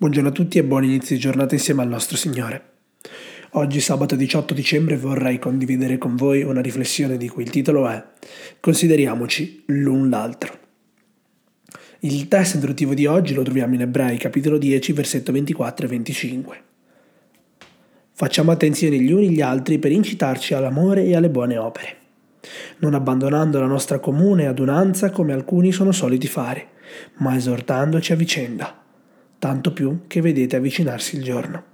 Buongiorno a tutti e buon inizio di giornata insieme al nostro Signore. Oggi sabato 18 dicembre vorrei condividere con voi una riflessione di cui il titolo è Consideriamoci l'un l'altro. Il testo introduttivo di oggi lo troviamo in Ebrei capitolo 10 versetto 24 e 25. Facciamo attenzione gli uni agli altri per incitarci all'amore e alle buone opere, non abbandonando la nostra comune adunanza come alcuni sono soliti fare, ma esortandoci a vicenda tanto più che vedete avvicinarsi il giorno.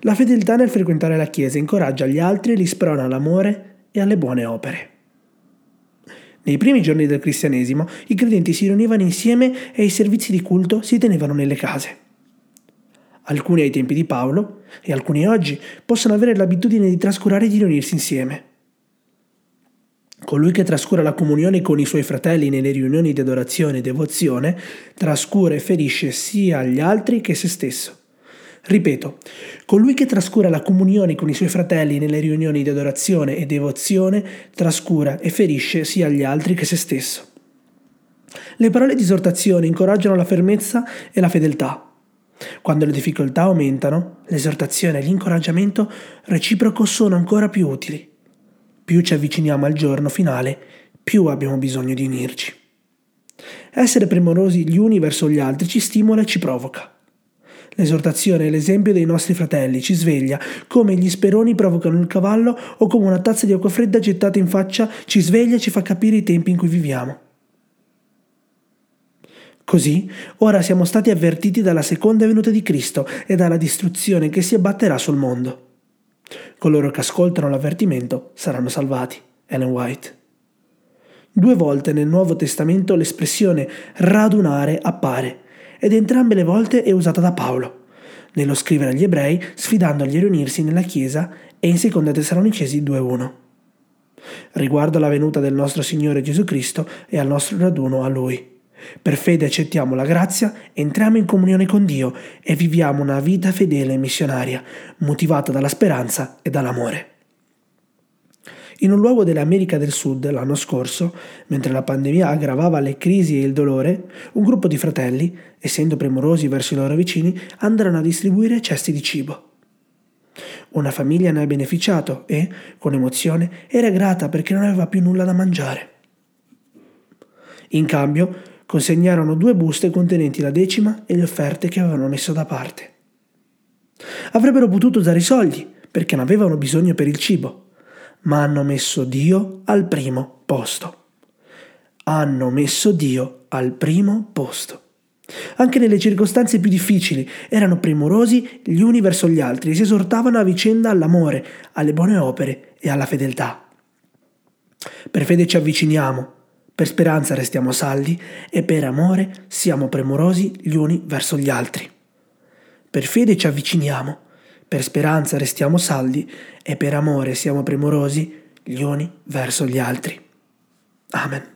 La fedeltà nel frequentare la Chiesa incoraggia gli altri e li sprona all'amore e alle buone opere. Nei primi giorni del cristianesimo i credenti si riunivano insieme e i servizi di culto si tenevano nelle case. Alcuni ai tempi di Paolo e alcuni oggi possono avere l'abitudine di trascurare di riunirsi insieme. Colui che trascura la comunione con i suoi fratelli nelle riunioni di adorazione e devozione, trascura e ferisce sia gli altri che se stesso. Ripeto, colui che trascura la comunione con i suoi fratelli nelle riunioni di adorazione e devozione, trascura e ferisce sia gli altri che se stesso. Le parole di esortazione incoraggiano la fermezza e la fedeltà. Quando le difficoltà aumentano, l'esortazione e l'incoraggiamento reciproco sono ancora più utili più ci avviciniamo al giorno finale, più abbiamo bisogno di unirci. Essere premurosi gli uni verso gli altri ci stimola e ci provoca. L'esortazione e l'esempio dei nostri fratelli ci sveglia come gli speroni provocano il cavallo o come una tazza di acqua fredda gettata in faccia ci sveglia e ci fa capire i tempi in cui viviamo. Così, ora siamo stati avvertiti dalla seconda venuta di Cristo e dalla distruzione che si abbatterà sul mondo. Coloro che ascoltano l'avvertimento saranno salvati. Ellen White. Due volte nel Nuovo Testamento l'espressione radunare appare ed entrambe le volte è usata da Paolo, nello scrivere agli ebrei sfidandoli a riunirsi nella Chiesa e in 2 Tessalonicesi 2.1. Riguardo alla venuta del nostro Signore Gesù Cristo e al nostro raduno a Lui. Per fede accettiamo la grazia, entriamo in comunione con Dio e viviamo una vita fedele e missionaria, motivata dalla speranza e dall'amore. In un luogo dell'America del Sud l'anno scorso, mentre la pandemia aggravava le crisi e il dolore, un gruppo di fratelli, essendo premurosi verso i loro vicini, andarono a distribuire cesti di cibo. Una famiglia ne ha beneficiato e, con emozione, era grata perché non aveva più nulla da mangiare. In cambio, consegnarono due buste contenenti la decima e le offerte che avevano messo da parte. Avrebbero potuto usare i soldi perché ne avevano bisogno per il cibo, ma hanno messo Dio al primo posto. Hanno messo Dio al primo posto. Anche nelle circostanze più difficili erano premurosi gli uni verso gli altri e si esortavano a vicenda all'amore, alle buone opere e alla fedeltà. Per fede ci avviciniamo, per speranza restiamo saldi e per amore siamo premurosi gli uni verso gli altri. Per fede ci avviciniamo, per speranza restiamo saldi e per amore siamo premurosi gli uni verso gli altri. Amen.